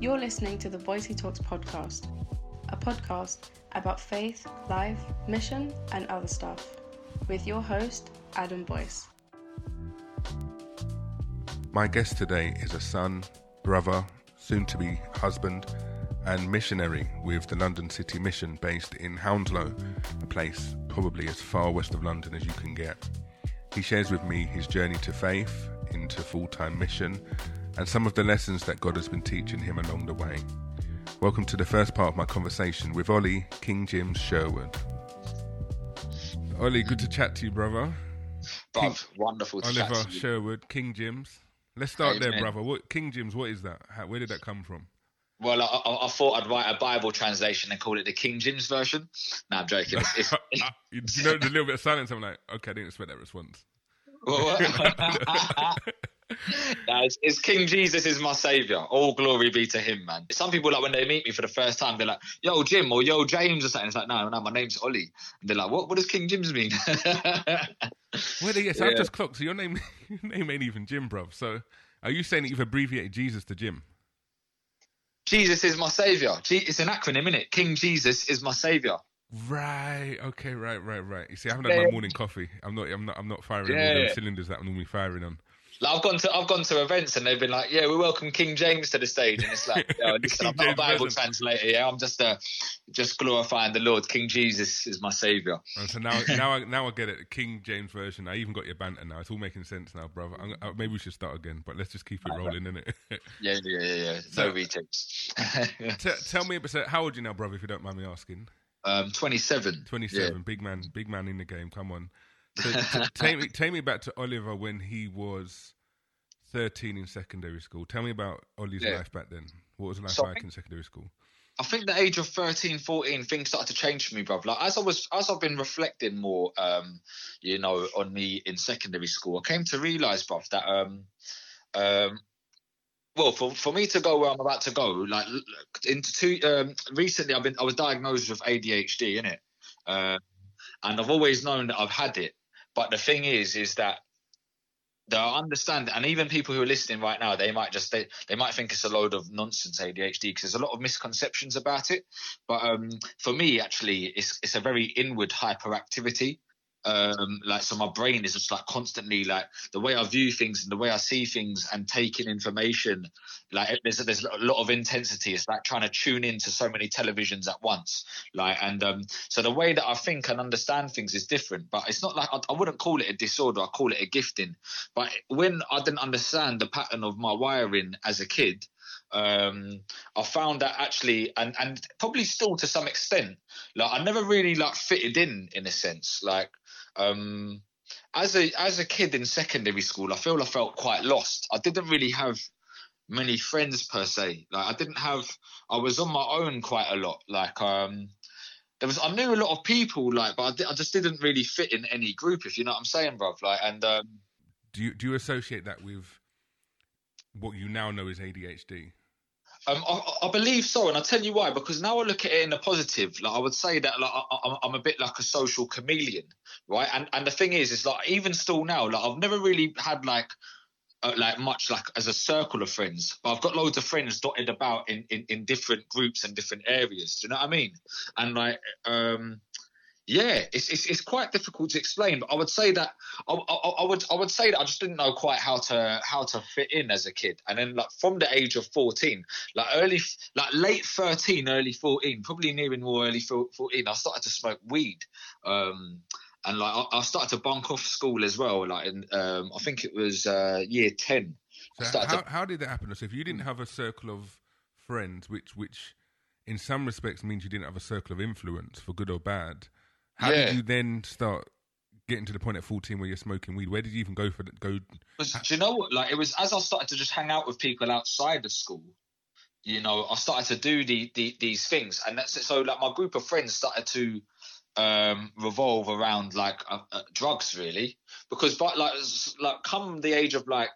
You're listening to the Boycey Talks podcast, a podcast about faith, life, mission, and other stuff, with your host, Adam Boyce. My guest today is a son, brother, soon to be husband, and missionary with the London City Mission based in Hounslow, a place probably as far west of London as you can get. He shares with me his journey to faith, into full time mission, and some of the lessons that God has been teaching him along the way. Welcome to the first part of my conversation with Olly King Jims Sherwood. Olly, good to chat to you, brother. Bruv, wonderful to Oliver chat to you. Sherwood, King Jims. Let's start Hey, there, man. brother. What King Jims? What is that? How, where did that come from? Well, I, I, I thought I'd write a Bible translation and call it the King James version. No, I'm joking. It's, it's, Ah, you know, the little bit of silence. I'm like, okay, I didn't expect that response. No, it's, it's King Jesus is my savior. All glory be to him, man. Some people like when they meet me for the first time, they're like, "Yo, Jim" or "Yo, James" or something. It's like, no, no, my name's Olly. And they're like, "What? What does King James mean?" Well, yes, I've Yeah. just clocked. So your name, your name ain't even Jim, bruv. So are you saying that you've abbreviated Jesus to Jim? Jesus is my savior. G- it's an acronym, isn't it? King Jesus is my savior. Right. Okay. Right. Right. Right. You see, I haven't had Yeah. my morning coffee. I'm not. I'm not. I'm not firing on all Yeah. those cylinders that I'm normally firing on. Like I've gone to I've gone to events and they've been like, yeah, we welcome King James to the stage, and it's like, yo, listen, I'm not a Bible translator, yeah, I'm just uh, just glorifying the Lord. King Jesus is my savior. And so now, now, I, now I get it. King James version. I even got your banter now. It's all making sense now, brother. I'm, uh, maybe we should start again, but let's just keep it rolling, innit? Yeah, yeah, yeah, yeah. So- No retakes. T- tell me, so how old are you now, brother? If you don't mind me asking. um, 27. 27, big man, big man in the game. Come on. So, take me, take me back to Oliver when he was 13 in secondary school. Tell me about Olly's Yeah. life back then. What was life So like think- in secondary school? I think the age of 13, 14, things started to change for me, bruv. Like as I was, as I've been reflecting more, um, you know, on me in secondary school, I came to realise, bruv, that um, um, well, for for me to go where I'm about to go, like into two, um, recently I've been, I was diagnosed with ADHD, innit? Uh, and I've always known that I've had it, but the thing is, is that I understand, and even people who are listening right now, they might just they, they might think it's a load of nonsense ADHD because there's a lot of misconceptions about it. But um, for me, actually, it's it's a very inward hyperactivity. Um, like so, my brain is just like constantly like the way I view things and the way I see things and take in information. Like there's there's a lot of intensity. It's like trying to tune into so many televisions at once. Like and um, so the way that I think and understand things is different. But it's not like I, I wouldn't call it a disorder. I call it a gifting. But when I didn't understand the pattern of my wiring as a kid, um, I found that actually, and and probably still to some extent, like I never really like fitted in in a sense. Like um, as a as a kid in secondary school, I feel I felt quite lost. I didn't really have many friends per se. Like I didn't have. I was on my own quite a lot. Like um. There was, I knew a lot of people, like, but I, di- I just didn't really fit in any group, if you know what I'm saying, bruv. Like, and um, Do you do you associate that with what you now know is ADHD? Um, I, I believe so, and I'll tell you why. Because now I look at it in a positive. Like I would say that, like I, I'm, I'm a bit like a social chameleon, right? And and the thing is, is like even still now, like I've never really had like. Uh, like much like as a circle of friends, but I've got loads of friends dotted about in, in, in different groups and different areas. Do you know what I mean? And like, um, yeah, it's, it's it's quite difficult to explain. But I would say that I, I, I would I would say that I just didn't know quite how to how to fit in as a kid. And then like from the age of fourteen, like early, like late 13, early 14, probably nearing more early 14, I started to smoke weed. Um, and like I, I started to bunk off school as well. Like, in, um, I think it was uh, year 10. So how, to, how did that happen? So if you didn't have a circle of friends, which which in some respects means you didn't have a circle of influence for good or bad, how Yeah. did you then start getting to the point at 14 where you're smoking weed? Where did you even go for the, go? was, do you know what? Like, it was as I started to just hang out with people outside of school. You know, I started to do the, the these things, and that's so. Like, my group of friends started to um, revolve around like uh, uh, drugs, really, because but like like come the age of like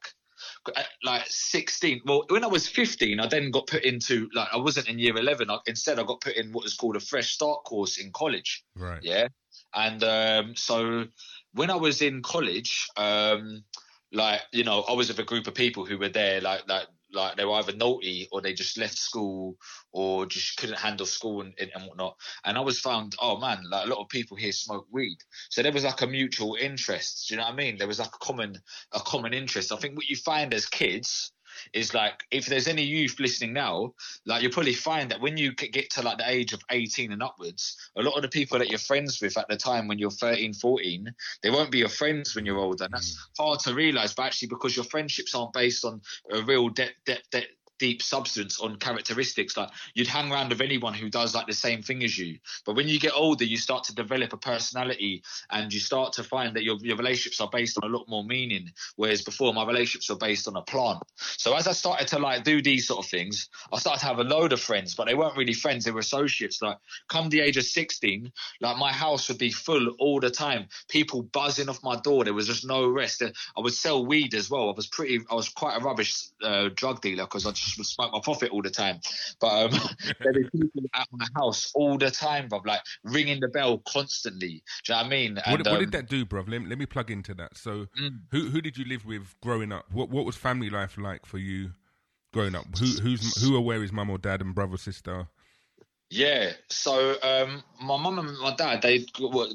like 16 well when i was 15 i then got put into like i wasn't in year 11 I, instead i got put in what is called a fresh start course in college. Right. yeah. And um so when i was in college um like you know i was with a group of people who were there like like like they were either naughty or they just left school or just couldn't handle school and, and whatnot. And I was found, oh man, like a lot of people here smoke weed, so there was like a mutual interest. Do you know what I mean? There was like a common a common interest. I think what you find as kids is like if there's any youth listening now, like you'll probably find that when you get to like the age of 18 and upwards, a lot of the people that you're friends with at the time when you're 13, 14, they won't be your friends when you're older. And that's mm. hard to realize, but actually because your friendships aren't based on a real depth, depth, depth deep substance on characteristics. Like you'd hang around with anyone who does like the same thing as you. But when you get older, you start to develop a personality and you start to find that your, your relationships are based on a lot more meaning. Whereas before my relationships were based on a plan. So as I started to like do these sort of things, I started to have a load of friends, but they weren't really friends. They were associates. Like come the age of 16, like my house would be full all the time. People buzzing off my door. There was just no rest. I would sell weed as well. I was pretty, I was quite a rubbish uh, drug dealer because I just smoke my profit all the time. But um, there were people at my house all the time, bro, like ringing the bell constantly. Do you know what I mean? And, what, what um, did that do, bro? Let, let, me plug into that. So, mm. who who did you live with growing up? What what was family life like for you growing up? Who who's who are where is mum or dad and brother sister? Yeah, so um, my mum and my dad they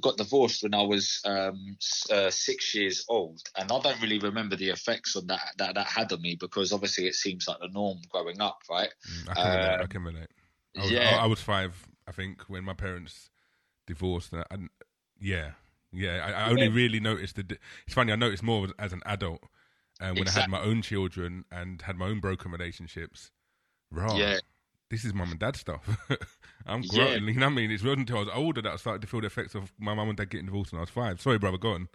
got divorced when I was um, uh, six years old, and I don't really remember the effects on that that that had on me because obviously it seems like the norm growing up, right? Mm, I can relate. I um, can relate. I was, yeah, I, I, was five, I think, when my parents divorced, and, and yeah, yeah, I, I only yeah. really noticed the. It's funny, I noticed more as an adult, and uh, when exactly. I had my own children and had my own broken relationships. Right. Yeah this is mum and dad stuff. I'm growing, yeah. you know what I mean? It wasn't until I was older that I started to feel the effects of my mum and dad getting divorced when I was five. Sorry, brother, go on.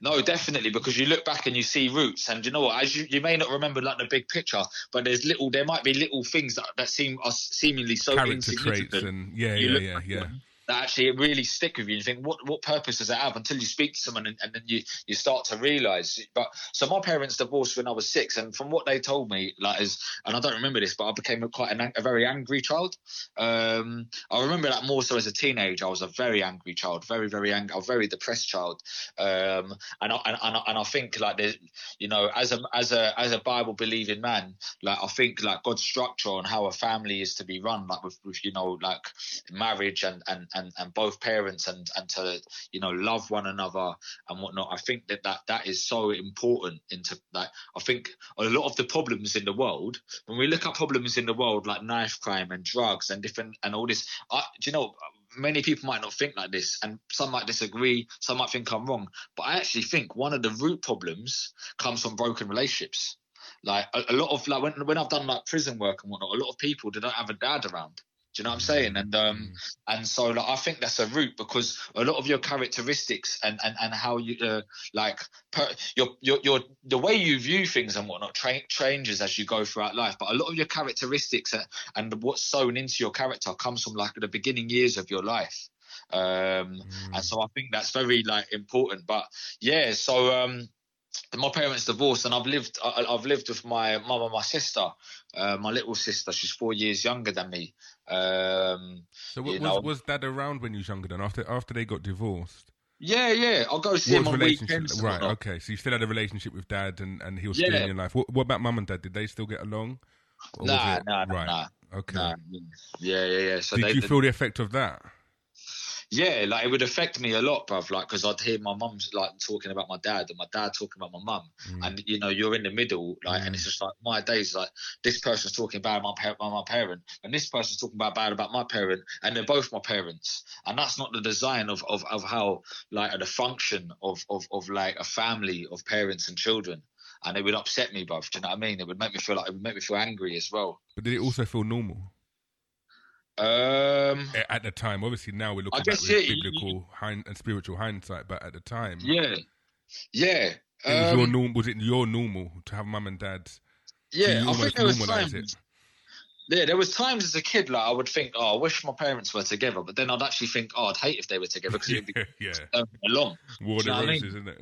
No, definitely, because you look back and you see roots, and you know what? As you, you may not remember like the big picture, but there's little, there might be little things that, that seem are seemingly so Character insignificant. Traits and yeah, yeah, yeah, yeah that actually really stick with you. You think, what what purpose does it have? Until you speak to someone and, and then you you start to realise. But so my parents divorced when I was six, and from what they told me, like is, and I don't remember this, but I became a, quite an, a very angry child. Um, I remember that more so as a teenager. I was a very angry child, very very angry, a very depressed child. Um, and I, and, and I, and I think like there's, you know, as a as a as a Bible believing man, like I think like God's structure on how a family is to be run, like with, with you know like marriage and and and, and both parents and and to you know love one another and whatnot. I think that that, that is so important into like I think a lot of the problems in the world when we look at problems in the world like knife crime and drugs and different and all this. I, do you know? Many people might not think like this, and some might disagree. Some might think I'm wrong, but I actually think one of the root problems comes from broken relationships like a, a, lot of like when when I've done like prison work and whatnot, a lot of people they don't have a dad around. Do you know what I'm saying? And um, mm. and so like, I think that's a route because a lot of your characteristics and and, and how you uh, like per, your, your your the way you view things and whatnot tra- changes as you go throughout life. But a lot of your characteristics and, and what's sewn into your character comes from like the beginning years of your life. Um, mm. and so I think that's very like important. But yeah, so um, my parents divorced and I've lived I, have lived with my mum and my sister uh, my little sister she's four years younger than me um, so was, know, was dad around when you was younger then after after they got divorced yeah, yeah. I'll go see what him on weekends. Right, okay. So you still had a relationship with dad, and, and he was still in your life. What, what about mum and dad? Did they still get along? Nah, nah, nah, right. nah. Okay. Nah. Yeah, yeah, yeah. So did they, you feel the effect of that? Yeah, like it would affect me a lot, bruv. Like, because I'd hear my mum's like talking about my dad and my dad talking about my mum, mm. and you know, you're in the middle, like, mm. and it's just like my days, like this person's talking about my parent, my parent, and this person's talking about bad about my parent, and they're both my parents, and that's not the design of of, of how like the function of, of of like a family of parents and children. And it would upset me, bruv. Do you know what I mean? It would make me feel like it would make me feel angry as well. But did it also feel normal? Um, at the time, obviously now we're looking at yeah, biblical you, hind- and spiritual hindsight, but at the time, yeah, yeah. It was, um, your norm- was it your normal to have mum and dad? Yeah, I think there was times. It? Yeah, there was times as a kid like I would think, oh, I wish my parents were together, but then I'd actually think, oh, I'd hate if they were together because it'd be yeah, yeah. long. War of roses, I mean? isn't it?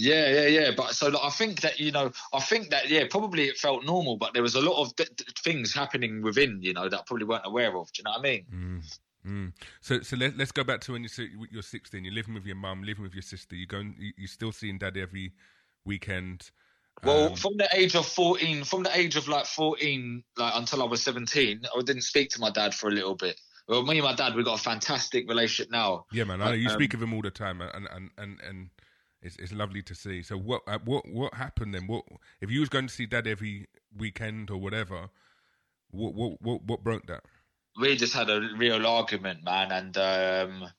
Yeah, yeah, yeah. But so like, I think that you know, I think that yeah, probably it felt normal, but there was a lot of th- th- things happening within, you know, that I probably weren't aware of. Do you know what I mean? Mm. Mm. So, so let, us go back to when you you're 16. You're living with your mum, living with your sister. You're going, you, you're still seeing daddy every weekend. Well, Um, from the age of fourteen, from the age of like fourteen, like until I was seventeen, I didn't speak to my dad for a little bit. Well, me and my dad, we got a fantastic relationship now. Yeah, man. I know you Um, speak of him all the time, and and and and it's it's lovely to see. So what uh, what what happened then? What if you was going to see dad every weekend or whatever? What what what what broke that? we just had a real argument, man, and um,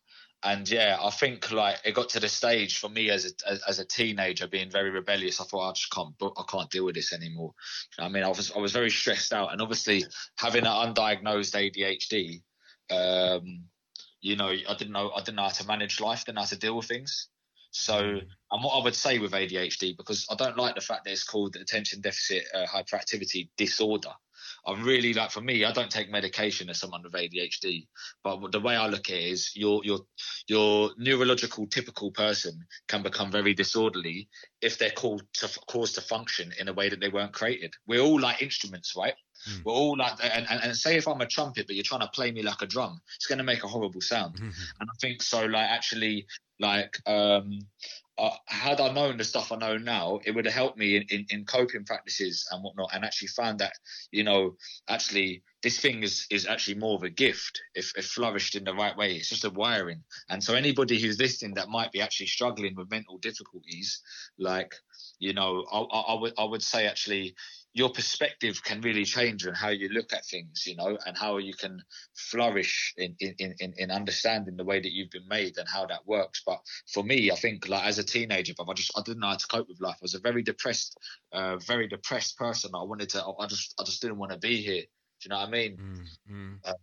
and yeah, I think like it got to the stage for me as a as, as a teenager being very rebellious. I thought I just can't I can't deal with this anymore. I mean, I was I was very stressed out, and obviously having an undiagnosed ADHD, um, you know, I didn't know I didn't know how to manage life, didn't know how to deal with things. So, and what I would say with ADHD, because I don't like the fact that it's called attention deficit uh, hyperactivity disorder. I'm really like for me, I don't take medication as someone with ADHD, but the way I look at it is your your your neurological typical person can become very disorderly if they're called to caused to function in a way that they weren't created. We're all like instruments, right? Mm. We're all like, and, and, and say if I'm a trumpet, but you're trying to play me like a drum, it's going to make a horrible sound. And I think so, like actually, like um, uh, had I known the stuff I know now, it would have helped me in, in, in coping practices and whatnot, and actually found that you know actually this thing is is actually more of a gift if, if flourished in the right way. It's just a wiring, and so anybody who's listening that might be actually struggling with mental difficulties, like you know, I, I, I would I would say actually your perspective can really change on how you look at things, you know, and how you can flourish in, in, in, in understanding the way that you've been made and how that works. But for me, I think like as a teenager, I just I didn't know how to cope with life. I was a very depressed, uh, very depressed person. I wanted to, I just I just didn't want to be here. Do you know what I mean? Mm, mm.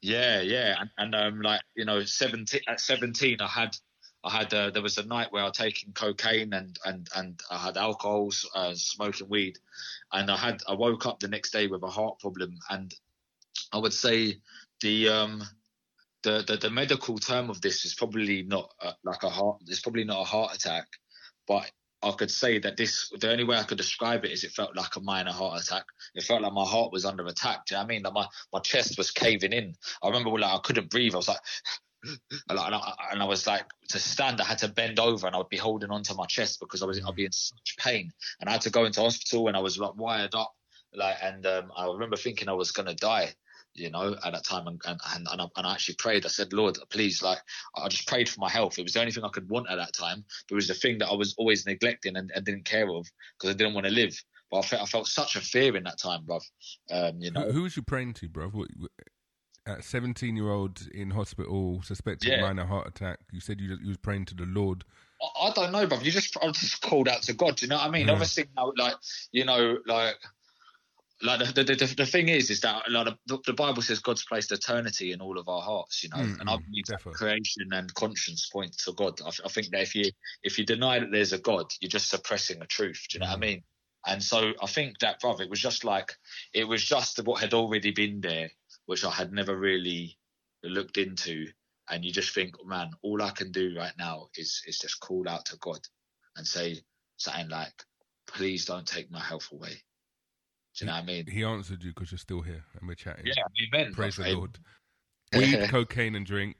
Yeah, yeah, and, and um, like you know, seventeen at seventeen, I had, I had, uh, there was a night where I was taking cocaine and and and I had alcohol, uh, smoking weed, and I had, I woke up the next day with a heart problem, and I would say the um, the the, the medical term of this is probably not uh, like a heart, it's probably not a heart attack, but I could say that this the only way I could describe it is it felt like a minor heart attack. It felt like my heart was under attack. Do you know what I mean? Like my, my chest was caving in. I remember like I couldn't breathe. I was like and I, and I was like to stand I had to bend over and I would be holding onto my chest because I was I'd be in such pain and I had to go into hospital and I was like wired up like and um, I remember thinking I was gonna die you know, at that time. And, and, and, and, I, and I actually prayed. I said, Lord, please, like, I just prayed for my health. It was the only thing I could want at that time. But it was the thing that I was always neglecting and, and didn't care of because I didn't want to live. But I felt, I felt such a fear in that time, bruv. Um, you know, Who, who was you praying to, bro? What, at seventeen year old in hospital, suspected Yeah. minor heart attack. You said you you was praying to the Lord. I, I don't know, bruv. You just, I just called out to God. Do you know what I mean? Yeah. Obviously, now, like, you know, like, like the, the, the, the thing is, is that like the, the Bible says God's placed eternity in all of our hearts, you know, Mm, and I mm, believe that creation and conscience point to God. I, I think that if you if you deny that there's a God, you're just suppressing a truth. Do you know what I Mm. mean? And so I think that, brother, it was just like it was just what had already been there, which I had never really looked into. And you just think, man, all I can do right now is is just call out to God and say something like, "Please don't take my health away." Do you know what I mean? He answered you because you're still here and we're chatting. Yeah, amen. Praise the. Lord. Weed, cocaine, and drink.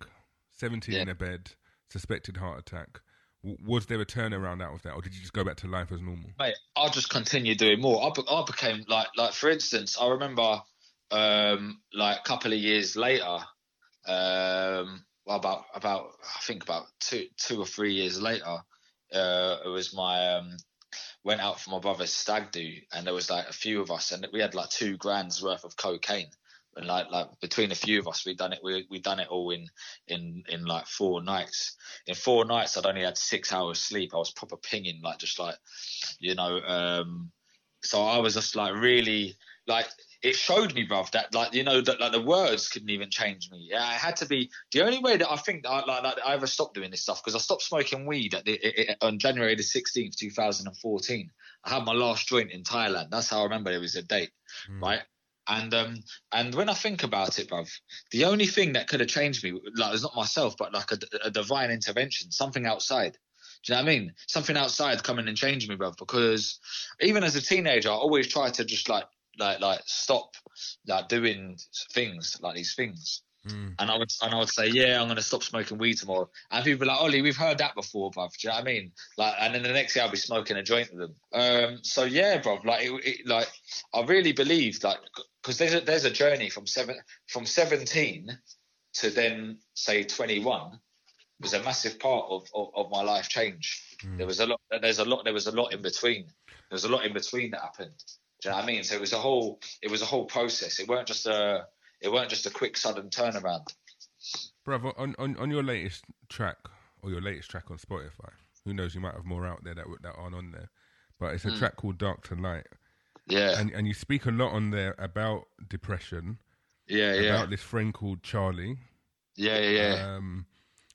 Seventeen Yeah. in a bed. Suspected heart attack. Was there a turnaround out of that, or did you just go back to life as normal? mate, I'll just continue doing more. I, be- I became like, like for instance, I remember, um, like a couple of years later, um, well, about about I think about two two or three years later, uh, it was my um, went out for my brother's stag do, and there was like a few of us, and we had like two grand's worth of cocaine. And like like between a few of us, we done it. We we done it all in in in like four nights. In four nights, I'd only had six hours sleep. I was proper pinging, like just like you know. Um, so I was just like really like it showed me, bruv, that like you know that like the words couldn't even change me. Yeah, it had to be the only way that I think that I, like, like I ever stopped doing this stuff because I stopped smoking weed at the, it, it, on January the sixteenth, two thousand and fourteen. I had my last joint in Thailand. That's how I remember it was a date, Mm. right? And um and when I think about it, bruv, the only thing that could have changed me, like it's not myself, but like a, a divine intervention, something outside. Do you know what I mean? Something outside coming and changing me, bruv. Because even as a teenager, I always tried to just like like like stop like doing things like these things. Mm. And I would and I would say, yeah, I'm going to stop smoking weed tomorrow. And people are like, Olly, we've heard that before, bruv. Do you know what I mean? Like, and then the next year I'll be smoking a joint with them. Um, so yeah, bruv. Like, it, it, like I really believe like because there's a, there's a journey from seven from 17 to then say 21 was a massive part of, of, of my life change. Mm. There was a lot. There's a lot. There was a lot in between. There was a lot in between that happened. Do you know what I mean? So it was a whole. It was a whole process. It weren't just a. It weren't just a quick sudden turnaround. Brother, on, on, on your latest track or your latest track on Spotify, who knows? You might have more out there that that aren't on there, but it's a mm. track called Dark to Light. Yeah, and and you speak a lot on there about depression. Yeah, yeah. About this friend called Charlie. Yeah, yeah. yeah. Um,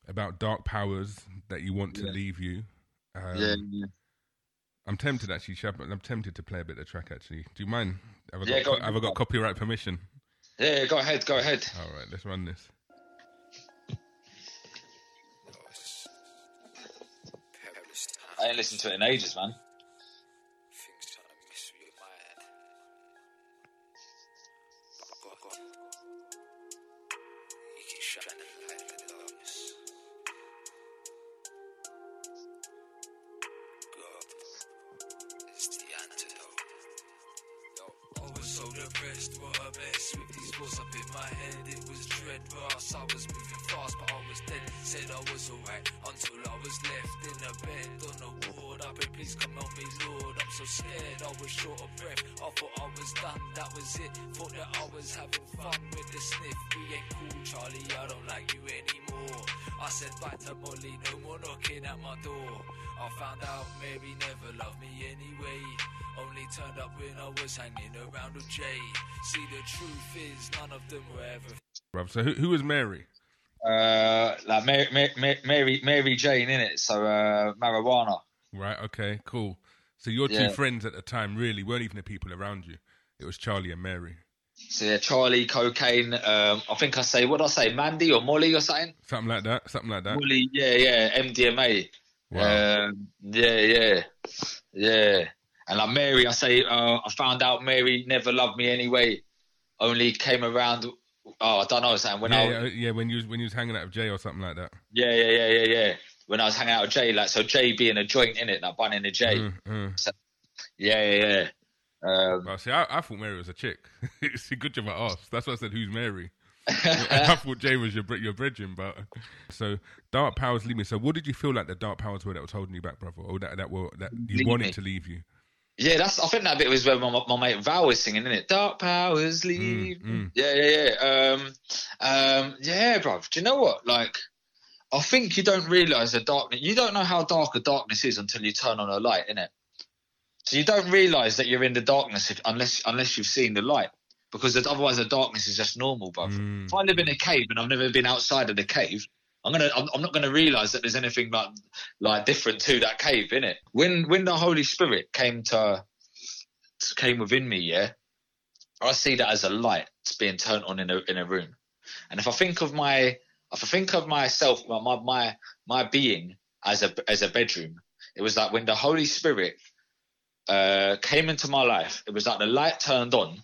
about dark powers that you want to yeah. leave you. Um, yeah, yeah. I'm tempted actually, Shab, I'm tempted to play a bit of track actually. Do you mind? Have I got, yeah, go, have I got copyright permission? Yeah, go ahead, go ahead. All right, let's run this. I ain't listened to it in ages, man. So who, who was Mary? Uh, like Mary, Mary, Mary, Mary Jane in it. So uh, marijuana. Right. Okay. Cool. So your two yeah. friends at the time really weren't even the people around you. It was Charlie and Mary. So yeah, Charlie, cocaine. Um, I think I say what did I say, Mandy or Molly or something. Something like that. Something like that. Molly. Yeah. Yeah. MDMA. Wow. Um, yeah. Yeah. Yeah. And like Mary, I say, uh, I found out Mary never loved me anyway. Only came around Oh, I don't know. Saying when yeah, I yeah, yeah, when you when you was hanging out with Jay or something like that. Yeah, yeah, yeah, yeah, yeah. When I was hanging out with Jay, like so, Jay being a joint in it, like bun in a J. Mm, mm. So, yeah, yeah, yeah. Um, well, see, I, I, thought Mary was a chick. see, good job I asked. That's why I said, "Who's Mary?" I thought Jay was your your bridging, but so dark powers leave me. So, what did you feel like the dark powers were that was holding you back, brother, or that that were that you leave wanted me. to leave you? Yeah, that's. I think that bit was where my, my mate Val was singing, isn't it? Dark powers mm, leave. Mm, mm. Yeah, yeah, yeah. Um, um, yeah, bro. Do you know what? Like, I think you don't realize the darkness. You don't know how dark a darkness is until you turn on a light, innit? So you don't realize that you're in the darkness if, unless unless you've seen the light, because otherwise the darkness is just normal, bro. Mm. If I live in a cave and I've never been outside of the cave, I'm gonna I'm, I'm not gonna realize that there's anything like like different to that cave in it. When when the Holy Spirit came to came within me, yeah, I see that as a light being turned on in a in a room. And if I think of my if I think of myself my my my being as a as a bedroom, it was like when the Holy Spirit uh, came into my life, it was like the light turned on,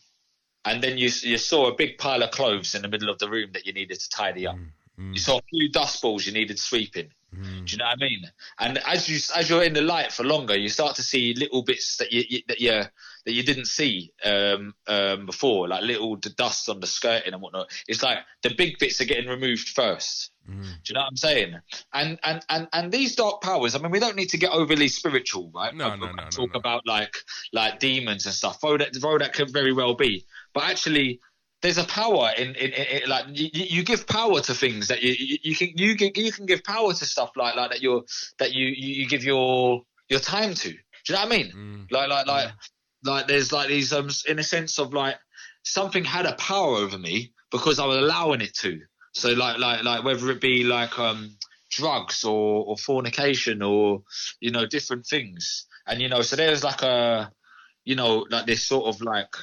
and then you you saw a big pile of clothes in the middle of the room that you needed to tidy up. Mm. Mm. You saw a few dust balls you needed sweeping. Mm. Do you know what I mean? And as you as you're in the light for longer, you start to see little bits that you, you that you that you didn't see um, um, before, like little dust on the skirting and whatnot. It's like the big bits are getting removed first. Mm. Do you know what I'm saying? And and and and these dark powers. I mean, we don't need to get overly spiritual, right? No, no, no. Talk no, about like like demons and stuff. Though that, though that could very well be, but actually there's a power in, in, in, in like you, you, give power to things that you, you, you, can you can you can give power to stuff like like that you're that you you give your your time to. Do you know what I mean? Mm. Like like like like there's like these um in a sense of like something had a power over me because I was allowing it to. So like like like whether it be like um drugs or or fornication or you know different things and you know so there's like a you know like this sort of like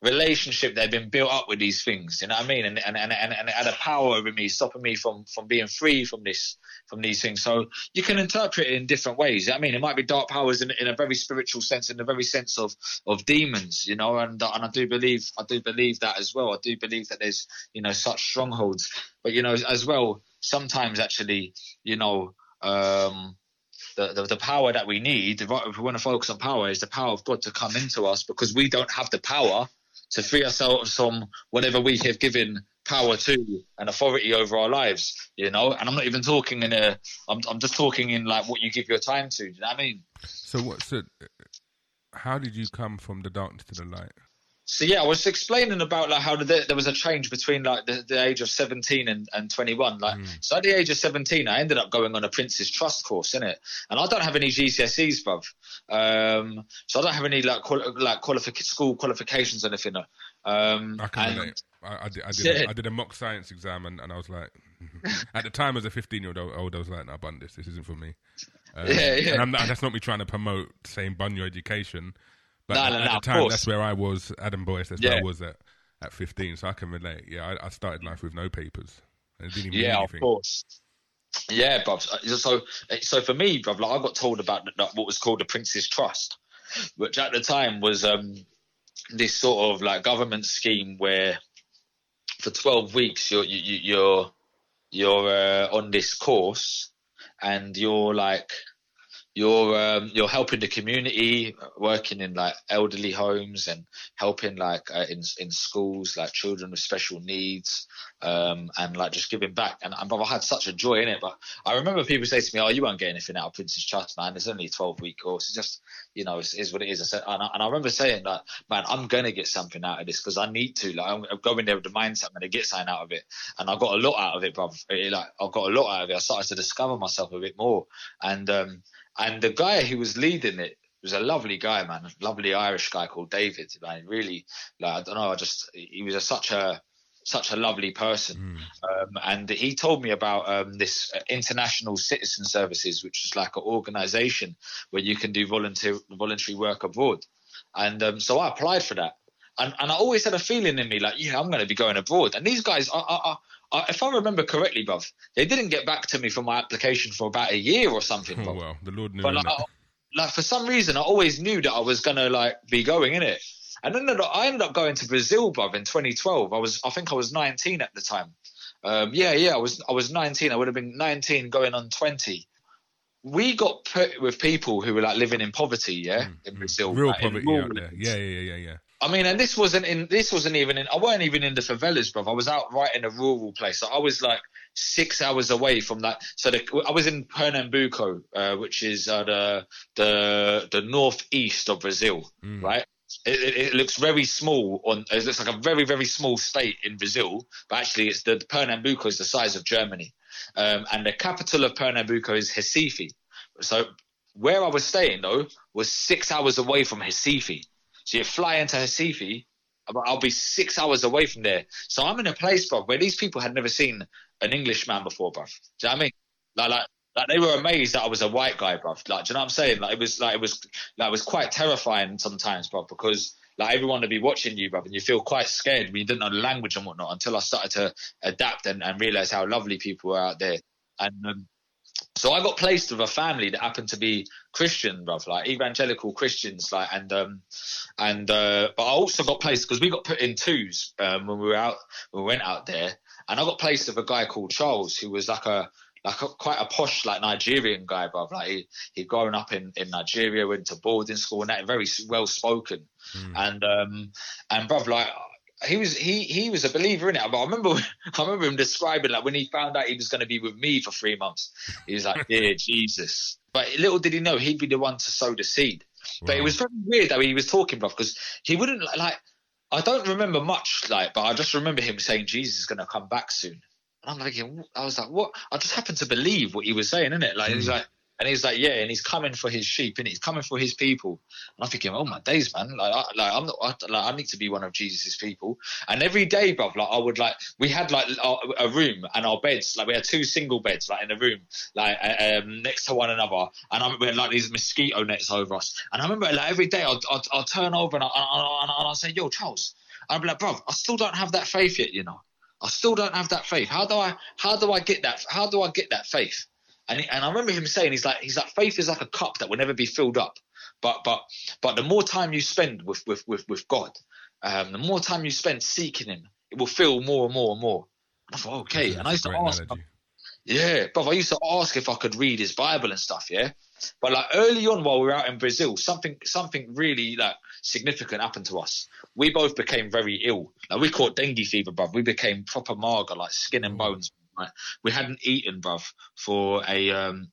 relationship that had been built up with these things. You know what I mean? And and and and, and it had a power over me, stopping me from from being free from this from these things. So you can interpret it in different ways. I mean, it might be dark powers in, in a very spiritual sense, in the very sense of of demons. You know, and and I do believe I do believe that as well. I do believe that there's you know such strongholds, but you know as well sometimes actually you know. Um, the, the, the, power that we need, if we want to focus on power, is the power of God to come into us because we don't have the power to free ourselves from whatever we have given power to and authority over our lives, you know. And I'm not even talking in a, I'm, I'm just talking in like what you give your time to. Do you know what I mean? So what? So how did you come from the darkness to the light? So yeah, I was explaining about like how the, there was a change between like the, the age of 17 and, and 21. Like, mm. so at the age of 17, I ended up going on a Prince's Trust course, in it, and I don't have any GCSEs, bruv. Um, so I don't have any like quali- like qualific- school qualifications or anything. Um, I can and, relate. I, I, did, I, did yeah. a, I did a mock science exam, and, and I was like, at the time as a 15 year old, I was like, no, bun this. This isn't for me. Um, yeah, yeah. And, not, and that's not me trying to promote saying bun your education. But no, no, at no, the time, that's where I was, Adam Boyce. That's yeah. where I was at at 15, so I can relate. Yeah, I, I started life with no papers. And didn't even yeah, of course. Yeah, Bob. So, so for me, bro, like I got told about what was called the Prince's Trust, which at the time was um, this sort of like government scheme where for 12 weeks you're you, are you're, you're uh, on this course and you're like you're um, you're helping the community, working in like elderly homes and helping like uh, in in schools, like children with special needs, um, and like just giving back. And, and I had such a joy in it. But I remember people say to me, "Oh, you won't get anything out of Prince's Trust, man. It's only a twelve week course. It's just you know, it is what it is." I said, and I, and I remember saying that, man, I'm gonna get something out of this because I need to. Like I'm, I'm going there with the mindset I'm gonna get something out of it, and I got a lot out of it, bro. Like I got a lot out of it. I started to discover myself a bit more, and um, and the guy who was leading it was a lovely guy, man, a lovely Irish guy called David. Man, really, like I don't know, I just he was a, such a such a lovely person. Mm. Um, and he told me about um, this international citizen services, which is like an organization where you can do volunteer voluntary work abroad. And um, so I applied for that. And, and I always had a feeling in me like, yeah, I'm going to be going abroad. And these guys, I, I, I, if I remember correctly, bruv, they didn't get back to me for my application for about a year or something. Oh, well, the Lord knew. But like, I, like, for some reason, I always knew that I was gonna like be going in it. And then I ended up going to Brazil, bruv, in 2012. I was, I think I was 19 at the time. Um, yeah, yeah, I was, I was 19. I would have been 19 going on 20. We got put with people who were like living in poverty, yeah, mm, in Brazil, real like, poverty out there. Yeah, yeah, yeah, yeah. I mean, and this wasn't in. This wasn't even in. I weren't even in the favelas, bro. I was out right in a rural place. So I was like six hours away from that. So the, I was in Pernambuco, uh, which is uh, the the the northeast of Brazil, mm. right? It, it, it, looks very small on. It looks like a very very small state in Brazil, but actually, it's the Pernambuco is the size of Germany, um, and the capital of Pernambuco is Recife. So where I was staying though was six hours away from Recife. So you fly into Recife, I'll be six hours away from there. So I'm in a place, bro, where these people had never seen an Englishman before, bro. Do you know what I mean? Like, like, like they were amazed that I was a white guy, bro. Like, do you know what I'm saying? Like, it was like it was like it was quite terrifying sometimes, bro, because like everyone would be watching you, bro, and you feel quite scared when you didn't know the language and whatnot. Until I started to adapt and, and realize how lovely people were out there, and um, so I got placed with a family that happened to be Christian, bruv, like evangelical Christians, like, and um, and uh, but I also got placed because we got put in twos um, when we were out, when we went out there, and I got placed with a guy called Charles who was like a like a, quite a posh like Nigerian guy, bruv. Like he he'd grown up in in Nigeria, went to boarding school, and that very well spoken, mm. and um and bruv, like he was he he was a believer in it. But I remember I remember him describing like when he found out he was going to be with me for three months. He was like, "Dear Jesus!" But little did he know he'd be the one to sow the seed. But it was very weird that he was talking, bro, because he wouldn't like. I don't remember much, like, but I just remember him saying Jesus is going to come back soon. And I'm like, I was like, what? I just happened to believe what he was saying, innit? Like, mm. he's like, and he's like, yeah, and he's coming for his sheep, and he's coming for his people. And I'm thinking, oh my days, man, like, I, like I'm not, I, like, I need to be one of Jesus's people. And every day, bruv, like, I would like, we had like a room and our beds, like, we had two single beds, like, in a room, like, um, next to one another, and I we had like these mosquito nets over us. And I remember, like, every day I'd, I'd, I'd turn over and, I, and, I, say, yo, Charles, I'd be like, bro, I still don't have that faith yet, you know. I still don't have that faith. How do I how do I get that how do I get that faith? And and I remember him saying he's like he's like faith is like a cup that will never be filled up. But but but the more time you spend with with with, with God, um, the more time you spend seeking Him, it will fill more and more and more. And I thought, okay. That's and I used to ask, yeah, but I used to ask if I could read his Bible and stuff, yeah. But like early on while we were out in Brazil, something something really like significant happened to us. We both became very ill. Like we caught dengue fever, bruv. We became proper mager, like skin and bones. Right? We hadn't eaten, bruv, for a um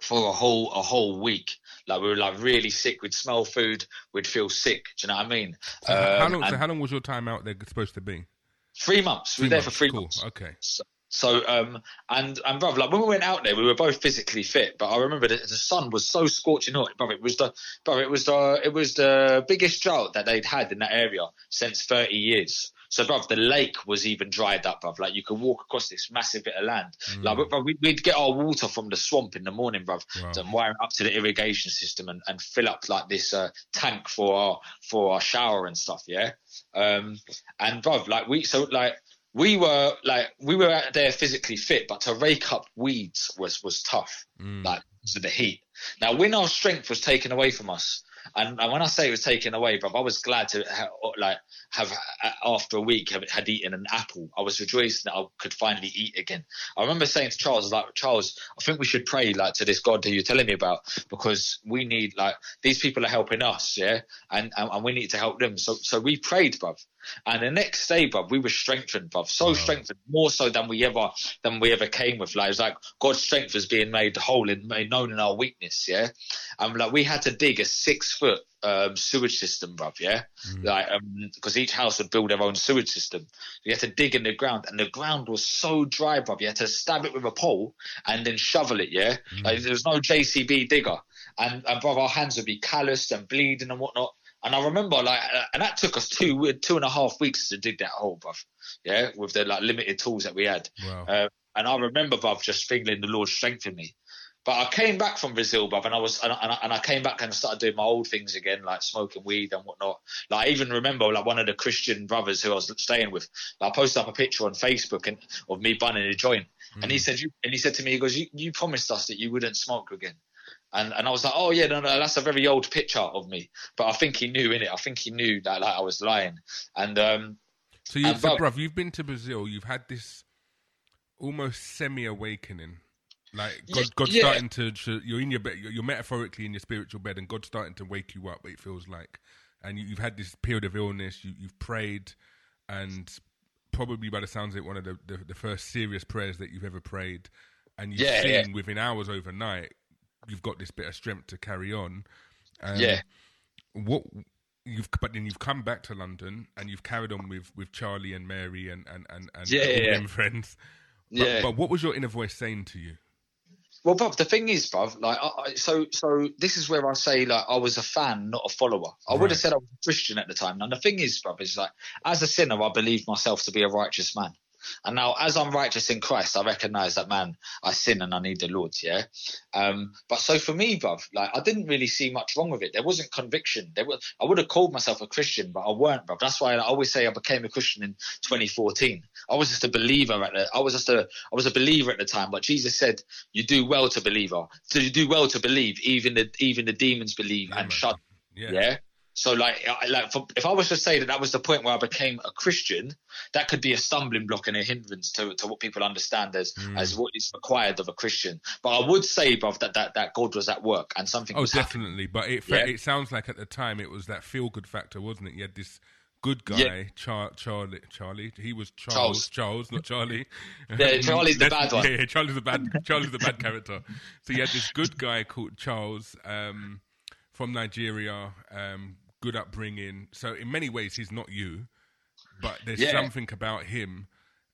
for a whole a whole week. Like we were like really sick. We'd smell food. We'd feel sick. Do you know what I mean? So how Um, long? So how long was your time out there supposed to be? three months. We were there for three cool. months. Okay. So, so um and and brother, like when we went out there, we were both physically fit, but I remember that the sun was so scorching hot, brother. It was the brother, it was the it was the biggest drought that they'd had in that area since thirty years. So, bruv, the lake was even dried up, bruv. Like you could walk across this massive bit of land. Like, bruv, we'd, we'd get our water from the swamp in the morning, bruv, Wow. and wire it up to the irrigation system and, and fill up like this uh, tank for our for our shower and stuff. Yeah. Um, and bruv, like we so like we were like we were out there physically fit, but to rake up weeds was was tough, Mm. like to the heat. Now, when our strength was taken away from us, and, when I say it was taken away, bruv, I was glad to like have uh, after a week have, had eaten an apple. I was rejoicing that I could finally eat again. I remember saying to Charles, like Charles, I think we should pray like to this God who you're telling me about because we need like these people are helping us, yeah, and and, and we need to help them. So so we prayed, bruv. And the next day, bruv, we were strengthened, bruv. So Wow. strengthened, more so than we ever than we ever came with. Like it was like God's strength was being made whole and made known in our weakness, yeah. And like we had to dig a six foot um, sewage system, bruv, yeah. Mm. Like um, because each house would build their own sewage system. You had to dig in the ground, and the ground was so dry, bruv. You had to stab it with a pole and then shovel it, yeah. Mm. Like there was no JCB digger, and and bruv, our hands would be calloused and bleeding and whatnot. And I remember like, uh, and that took us two two and a half weeks to dig that hole, bruv. Yeah, with the like limited tools that we had. Wow. Uh, and I remember, bruv, just feeling the Lord strengthen me. But I came back from Brazil, bruv, and I was, and I, and I- and I came back and started doing my old things again, like smoking weed and whatnot. Like I even remember, like one of the Christian brothers who I was staying with, like, I posted up a picture on Facebook and of me bunning a joint, and he said, you, and he said to me, he goes, you, you promised us that you wouldn't smoke again. And, and I was like, oh yeah, no, no, that's a very old picture of me. But I think he knew in it. I think he knew that like I was lying. And um, So, you, and so bruv- you've been to Brazil. You've had this almost semi-awakening. Like God, Yeah, God's yeah. starting to, to. You're in your bed. You're, you're metaphorically in your spiritual bed, and God's starting to wake you up. It feels like, and you, you've had this period of illness. You, you've prayed, and probably by the sounds of it, one of the, the, the first serious prayers that you've ever prayed. And you've Yeah, seen within hours overnight, you've got this bit of strength to carry on. Um, yeah. what you've but then you've come back to London and you've carried on with with Charlie and Mary and and and, and Yeah, yeah, friends. But, Yeah. but what was your inner voice saying to you? Well, Bob, the thing is, Bob, like, I, so, so this is where I say, like, I was a fan, not a follower. I would have said I was a Christian at the time. And the thing is, Bob, is like, as a sinner, I believe myself to be a righteous man. And now, as I'm righteous in Christ, I recognize that, man, I sin and I need the Lord, yeah? Um, but so for me, bruv, like, I didn't really see much wrong with it. There wasn't conviction. There was, I would have called myself a Christian, but I weren't, bruv. That's why I always say I became a Christian in 2014. I was just a believer at the, I was just a, I was a believer at the time, but Jesus said, you do well to believe, or so you do well to believe, even the, even the demons believe Yeah, and shut Yeah, yeah. So like, I, like for, if I was to say that that was the point where I became a Christian, that could be a stumbling block and a hindrance to, to what people understand as Mm. as what is required of a Christian. But I would say, bruv, that that, that God was at work and something Oh, was happening. definitely. But it Yeah. it sounds like at the time it was that feel good factor, wasn't it? You had this good guy, Yeah. Char- Charlie. Charlie. He was Charles. Charles. Charles, not Charlie. Yeah, Charlie's the bad one. Yeah, yeah, Charlie's the bad. Charlie's the bad character. So you had this good guy called Charles um, from Nigeria. Um, good upbringing. So in many ways, he's not you, but there's Yeah. something about him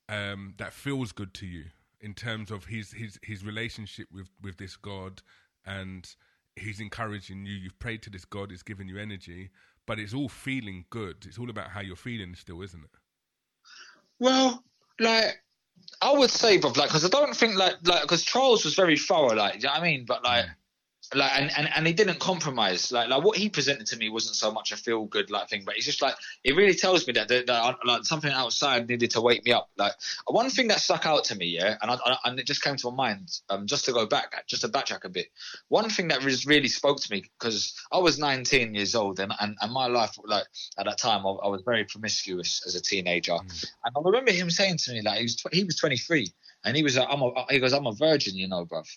um, that feels good to you in terms of his his his relationship with with this God, and he's encouraging you. You've prayed to this God; he's given you energy, but it's all feeling good. It's all about how you're feeling, still, isn't it? Well, like I would say, bruv, like because I don't think like like because Charles was very thorough, like, you know what I mean? But like. Like and, and and he didn't compromise. Like like what he presented to me wasn't so much a feel good like thing but it's just like it really tells me that, that, that like something outside needed to wake me up. Like one thing that stuck out to me yeah and I, I, and it just came to my mind um just to go back just to backtrack a bit. One thing that really spoke to me because I was 19 years old and, and and my life like at that time I, I was very promiscuous as a teenager. Mm. and I remember him saying to me like he was tw- he was 23 and he was like I'm a he goes I'm a virgin you know bruv.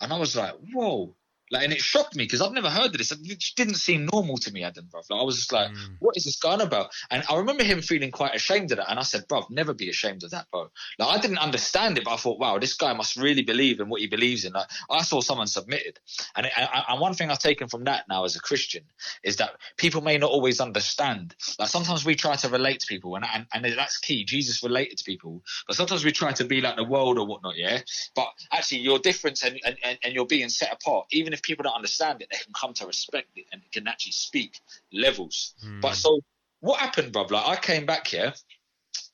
And I was like whoa like, and it shocked me because I've never heard of this. It didn't seem normal to me, Adam, bruv. Like, I was just like, mm. what is this guy about? And I remember him feeling quite ashamed of that. And I said, bruv, never be ashamed of that, bro. Like, I didn't understand it, but I thought, wow, this guy must really believe in what he believes in. Like, I saw someone submitted. And, it, and one thing I've taken from that now as a Christian is that people may not always understand. Like, sometimes we try to relate to people, and, and, and that's key. Jesus related to people. But sometimes we try to be like the world or whatnot, yeah? But actually, you're different and, and, and you're being set apart. Even if people don't understand it, they can come to respect it and can actually speak levels. Mm. But so what happened, bro? Like I came back here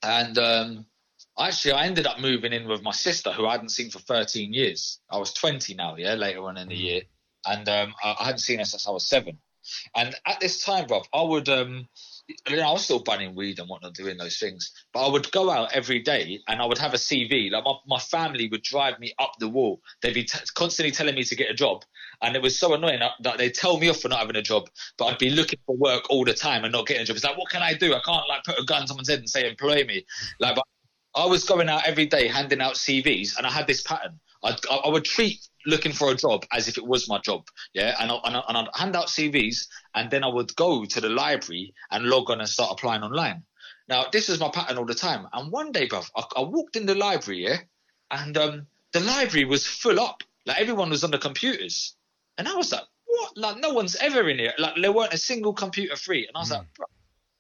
and um, actually I ended up moving in with my sister who I hadn't seen for 13 years. I was 20 now, yeah, later on in the hmm. year. And um, I, I hadn't seen her since I was seven. And at this time, bro, I would um, I, mean, I was still bunning weed and whatnot, doing those things. But I would go out every day and I would have a CV. Like my, my family would drive me up the wall. They'd be t- constantly telling me to get a job. And it was so annoying that they'd tell me off for not having a job, but I'd be looking for work all the time and not getting a job. It's like, what can I do? I can't like put a gun to someone's head and say, employ me. Like, I was going out every day handing out CVs and I had this pattern. I'd, I would treat looking for a job as if it was my job. Yeah. And, I, and, I, and I'd hand out CVs and then I would go to the library and log on and start applying online. Now, this is my pattern all the time. And one day, bruv, I, I walked in the library, yeah, and um, the library was full up. Like everyone was on the computers. And I was like, what? Like no one's ever in here. Like there weren't a single computer free. And I was mm. like,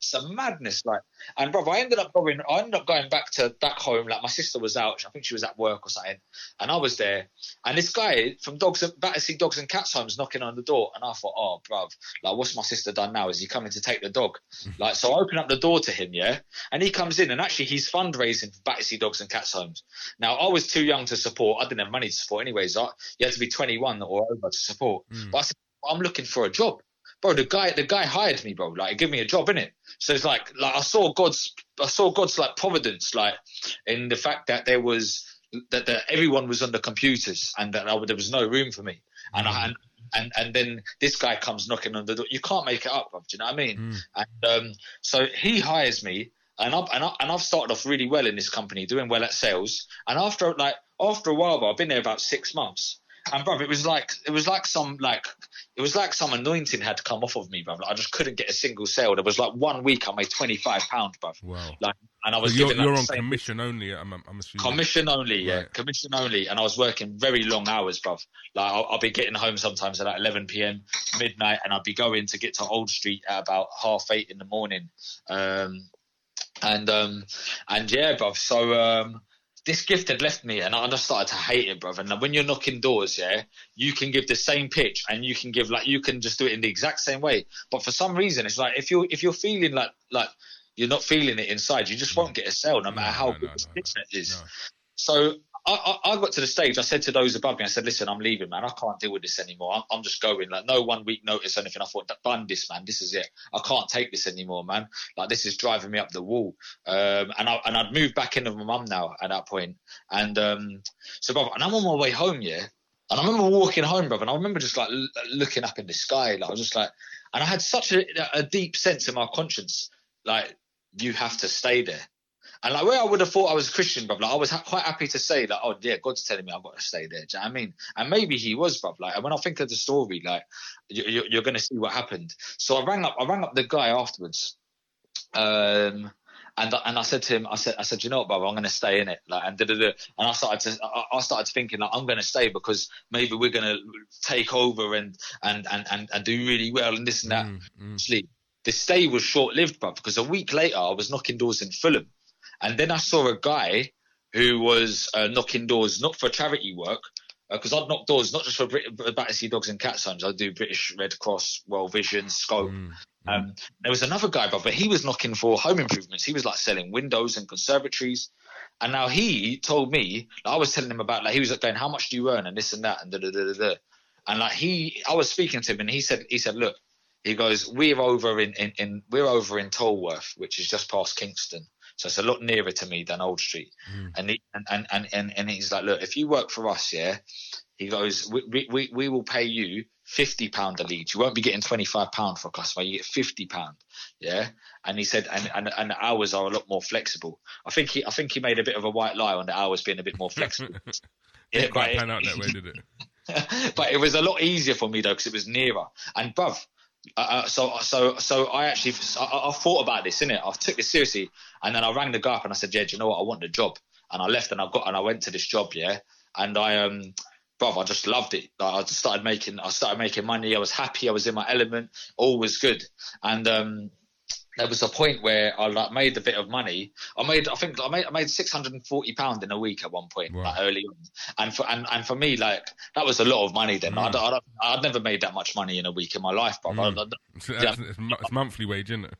some madness. Like, and brother, I ended up going, I ended up going back to back home. Like my sister was out, I think she was at work or something, and I was there. And this guy from Dogs, and, Battersea Dogs and Cats Homes knocking on the door, and I thought, oh, bruv, like what's my sister done now? Is he coming to take the dog? like, so I open up the door to him, yeah, and he comes in, and actually he's fundraising for Battersea Dogs and Cats Homes. Now I was too young to support. I didn't have money to support, anyways. I, you had to be 21 or over to support. Mm. But I said, I'm looking for a job bro, the guy, the guy hired me, bro. Like, give me a job in it. So it's like, like I saw God's, I saw God's like providence, like in the fact that there was that, that everyone was on the computers and that I, there was no room for me. And mm. I, and, and and then this guy comes knocking on the door. You can't make it up, bro. Do you know what I mean? Mm. And um, so he hires me, and I've and, I, and I've started off really well in this company, doing well at sales. And after like after a while, bro, I've been there about six months. And bro, it was like it was like some like it was like some anointing had come off of me, bro. Like, I just couldn't get a single sale. There was like one week I made twenty five pounds, bro. Wow. Like, and I was so you're, you're on commission only. I'm, I'm assuming. Commission only, yeah, right. commission only. And I was working very long hours, bro. Like I'll, I'll, be getting home sometimes at like 11 p.m. midnight, and I'd be going to get to Old Street at about half eight in the morning. Um, and um, and yeah, bro. So um, this gift had left me and I just started to hate it, brother. And when you're knocking doors, yeah, you can give the same pitch and you can give like you can just do it in the exact same way. But for some reason, it's like if you're if you're feeling like like you're not feeling it inside, you just won't get a sale no matter no, how no, good no, the no, is. So I, I, got to the stage. I said to those above me, I said, "Listen, I'm leaving, man. I can't deal with this anymore. I'm, I'm just going. Like, no one week notice or anything. I thought, done this, man. This is it. I can't take this anymore, man. Like, this is driving me up the wall. Um, and I and I'd moved back in with my mum now at that point. And um, so, brother, and I'm on my way home, yeah. And I remember walking home, brother, and I remember just like l- looking up in the sky. Like, I was just like, and I had such a, a deep sense in my conscience, like, you have to stay there. And like where I would have thought I was a Christian, bro, like I was ha- quite happy to say that, oh yeah, God's telling me I've got to stay there. Do you know I mean? And maybe he was, bro. Like when I think of the story, like you, are going to see what happened. So I rang up, I rang up the guy afterwards, um, and and I said to him, I said, I said, you know what, brother, I'm going to stay in it. Like and da, da, da. and I started to, I, I started thinking like I'm going to stay because maybe we're going to take over and and and and, and do really well and this and that. Mm, mm. the stay was short lived, bro, because a week later I was knocking doors in Fulham. And then I saw a guy who was uh, knocking doors, not for charity work, because uh, I'd knock doors not just for Brit- Battersea Dogs and Cats Homes. I do British Red Cross, World Vision, Scope. Mm, mm. Um, there was another guy, but he was knocking for home improvements. He was like selling windows and conservatories. And now he told me, like, I was telling him about, like, he was like going, how much do you earn and this and that and da da da da da. And like he, I was speaking to him, and he said, he said, look, he goes, we're over in, in, in we're over in Tolworth, which is just past Kingston. So it's a lot nearer to me than Old Street. Mm. And, he, and, and, and, and, and he's like, look, if you work for us, yeah, he goes, we, we, we will pay you fifty pound a lead. You won't be getting twenty five pound for a customer. You get fifty pound. Yeah. And he said, and, and and the hours are a lot more flexible. I think he I think he made a bit of a white lie on the hours being a bit more flexible. yeah, yeah, quite but pan out that way, did it? but it was a lot easier for me though because it was nearer. And bruv, uh, uh, so so so I actually I, I thought about this in it. I took this seriously, and then I rang the guy up and I said, "Yeah, do you know what? I want the job." And I left and I got and I went to this job, yeah. And I um, bruv, I just loved it. I just started making I started making money. I was happy. I was in my element. All was good. And um, there was a point where I like made a bit of money. I made, I think, I made, I made six hundred and forty pound in a week at one point, Wow. like early on. And for and, and for me, like that was a lot of money. Then Mm. I'd, I'd, I'd never made that much money in a week in my life, bro. Mm. I- I- So that's, it's, it's monthly wage, isn't it?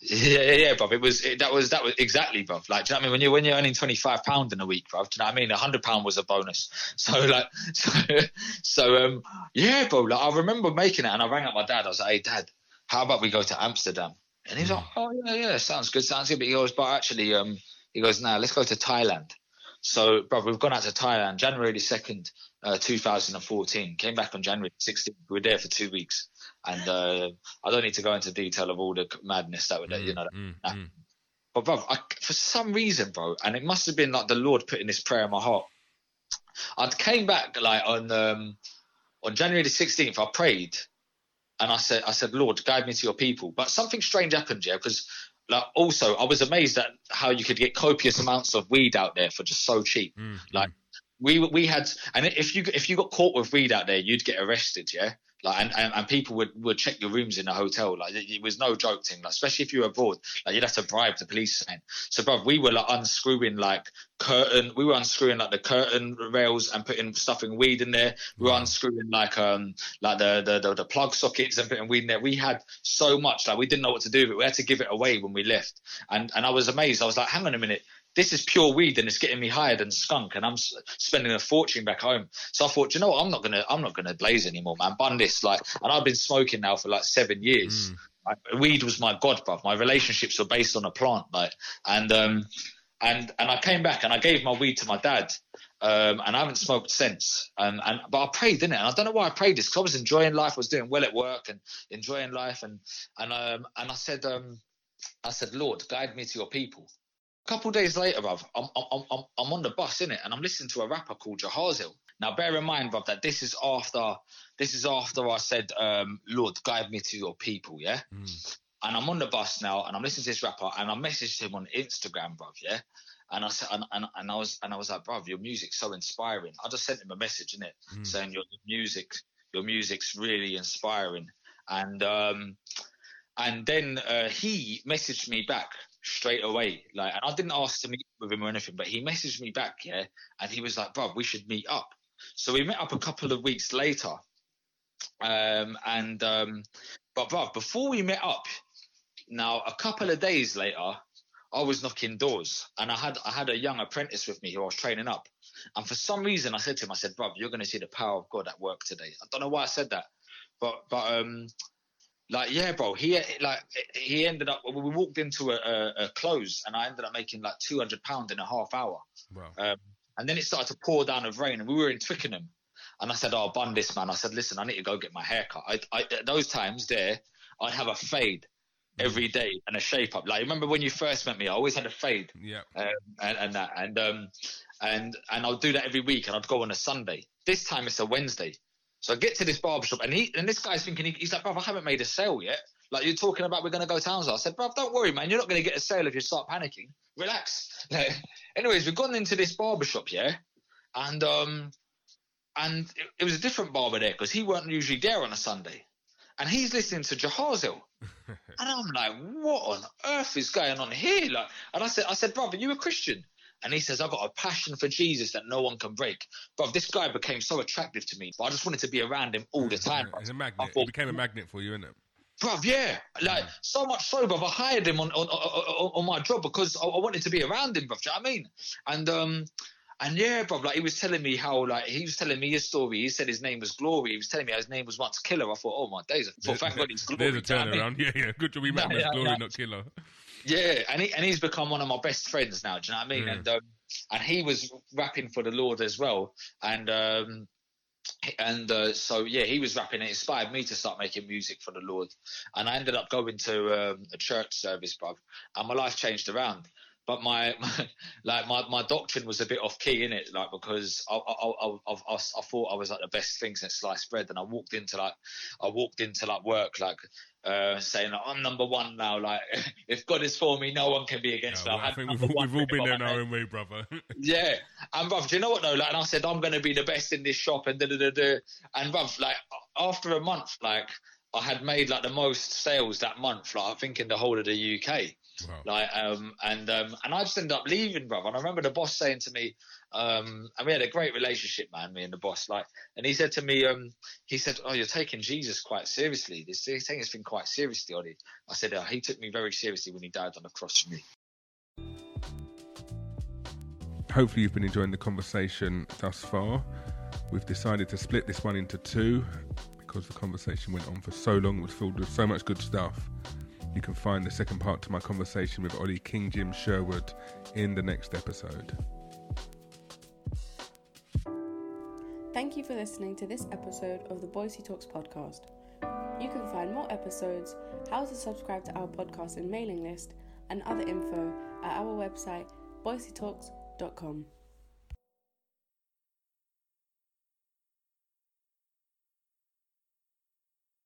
yeah, yeah, yeah, bruv. It was it, that was that was exactly, bruv. Like, do you know what I mean? When you're when you're earning twenty five pound in a week, bruv. Do you know what I mean? A hundred pound was a bonus. So like, so, so um, yeah, bro. Like, I remember making it, and I rang up my dad. I was like, "Hey, dad, how about we go to Amsterdam?" And he's like, "Oh yeah, yeah, sounds good, sounds good." But he goes, "But actually, um, he goes, now let's go to Thailand." So, brother, we've gone out to Thailand January the second, uh, 2014. Came back on January 16th. We were there for two weeks, and uh, I don't need to go into detail of all the madness that would, you know, Mm, that- mm. but bro, I, for some reason, bro, and it must have been like the Lord putting this prayer in my heart. I came back like on um, on January the sixteenth. I prayed, and I said, I said, Lord, guide me to your people. But something strange happened, yeah, because like also I was amazed at how you could get copious amounts of weed out there for just so cheap. Mm, Like, we we had and if you if you got caught with weed out there you'd get arrested yeah like and, and, and people would, would check your rooms in the hotel. Like it, it was no joke thing like especially if you were abroad like you'd have to bribe the police and so bro we were like unscrewing like curtain we were unscrewing like the curtain rails and putting stuffing weed in there. We were unscrewing like um like the, the the the plug sockets and putting weed in there. We had so much like we didn't know what to do with it. We had to give it away when we left. And and I was amazed. I was like hang on a minute this is pure weed and it's getting me higher than skunk and I'm spending a fortune back home. So I thought, you know what? I'm not gonna, I'm not gonna blaze anymore, man. Bun this, like, and I've been smoking now for like seven years. Mm. Like, weed was my god, bruv. My relationships were based on a plant, like, and um, and and I came back and I gave my weed to my dad. Um, and I haven't smoked since. Um, and but I prayed, didn't it? And I don't know why I prayed this because I was enjoying life. I was doing well at work and enjoying life. And and um, and I said, um, I said, Lord, guide me to your people. A couple days later, bruv, I'm, I'm, I'm, I'm on the bus, innit? And I'm listening to a rapper called Jahaziel. Now, bear in mind, bruv, that this is after, this is after I said, um, Lord, guide me to your people, yeah? Mm. And I'm on the bus now, and I'm listening to this rapper, and I messaged him on Instagram, bruv, yeah? And I said, and, and, and I was, and I was like, bruv, your music's so inspiring. I just sent him a message, innit? Mm. saying your music, your music's really inspiring. And um, and then uh, he messaged me back straight away, like, and I didn't ask to meet with him or anything, but he messaged me back, yeah, and he was like, "Bro, we should meet up." So we met up a couple of weeks later, um, and um, but bro, before we met up, now a couple of days later, I was knocking doors, and I had I had a young apprentice with me who I was training up, and for some reason I said to him, I said, "Bro, you're going to see the power of God at work today." I don't know why I said that, but but um, like yeah, bro, he like he ended up. We walked into a, a, a close, and I ended up making like two hundred pound in a half hour. Wow. Um, and then it started to pour down with rain, and we were in Twickenham. And I said, "Oh, bun this, man." I said, "Listen, I need to go get my haircut." I, I, at those times there, I'd have a fade every day and a shape up. Like remember when you first met me, I always had a fade Yeah. um, and, and that, and um, and and I'll do that every week, and I'd go on a Sunday. This time it's a Wednesday, so I get to this barbershop, and he and this guy's thinking he, he's like, "Bruv, I haven't made a sale yet." Like you're talking about, we're gonna go Townsville. I said, "Bruv, don't worry, man. You're not gonna get a sale if you start panicking. Relax." Like, anyways, we've gone into this barbershop, yeah, and um, and it, it was a different barber there because he weren't usually there on a Sunday, and he's listening to Jahaziel. And I'm like, what on earth is going on here? Like, and I said, I said, brother, you a Christian? And he says, I've got a passion for Jesus that no one can break. But this guy became so attractive to me, but I just wanted to be around him all the time. He's a I magnet. thought- It became a magnet for you, isn't it? Bruv, yeah, like Yeah. so much so, bruv. I hired him on on, on, on my job because I, I wanted to be around him, bruv. Do you know what I mean? And um, and yeah, bro, like he was telling me how, like he was telling me his story. He said his name was Glory. He was telling me his name was once Killer. I thought, oh my days, I thought, thank God he's Glory. There's a turnaround. Yeah, yeah. Good job we met him as Glory, not Killer. Yeah, and he and he's become one of my best friends now. Do you know what I mean? Mm. And um, and he was rapping for the Lord as well. And um, and uh, so yeah, he was rapping. It inspired me to start making music for the Lord. And I ended up going to um, a church service, bruv, and my life changed around. But my, my like my, my doctrine was a bit off key in it, like because I I, I, I, I I thought I was like the best thing since sliced bread, and I walked into like I walked into like work like uh, saying like, I'm number one now. Like if God is for me, no one can be against Yeah, me. well, I think we've, we've all been there on in my our head. own way, brother. Yeah, and bruv, do you know what though? Like, and I said I'm going to be the best in this shop, and da da da da. And bruv, like after a month, like I had made like the most sales that month, like I think in the whole of the UK. Wow. Like, um, and um, and I just ended up leaving, brother. And I remember the boss saying to me, um, and we had a great relationship, man, me and the boss. Like, and he said to me, um, he said, "Oh, you're taking Jesus quite seriously. This he's taking this thing quite seriously, Olly." I said, oh, "He took me very seriously when he died on the cross for me." Hopefully, you've been enjoying the conversation thus far. We've decided to split this one into two because the conversation went on for so long. It was filled with so much good stuff. You can find the second part to my conversation with Olly King Jim Sherwood in the next episode. Thank you for listening to this episode of the Boycey Talks podcast. You can find more episodes, how to subscribe to our podcast and mailing list, and other info at our website, boyceytalks.com.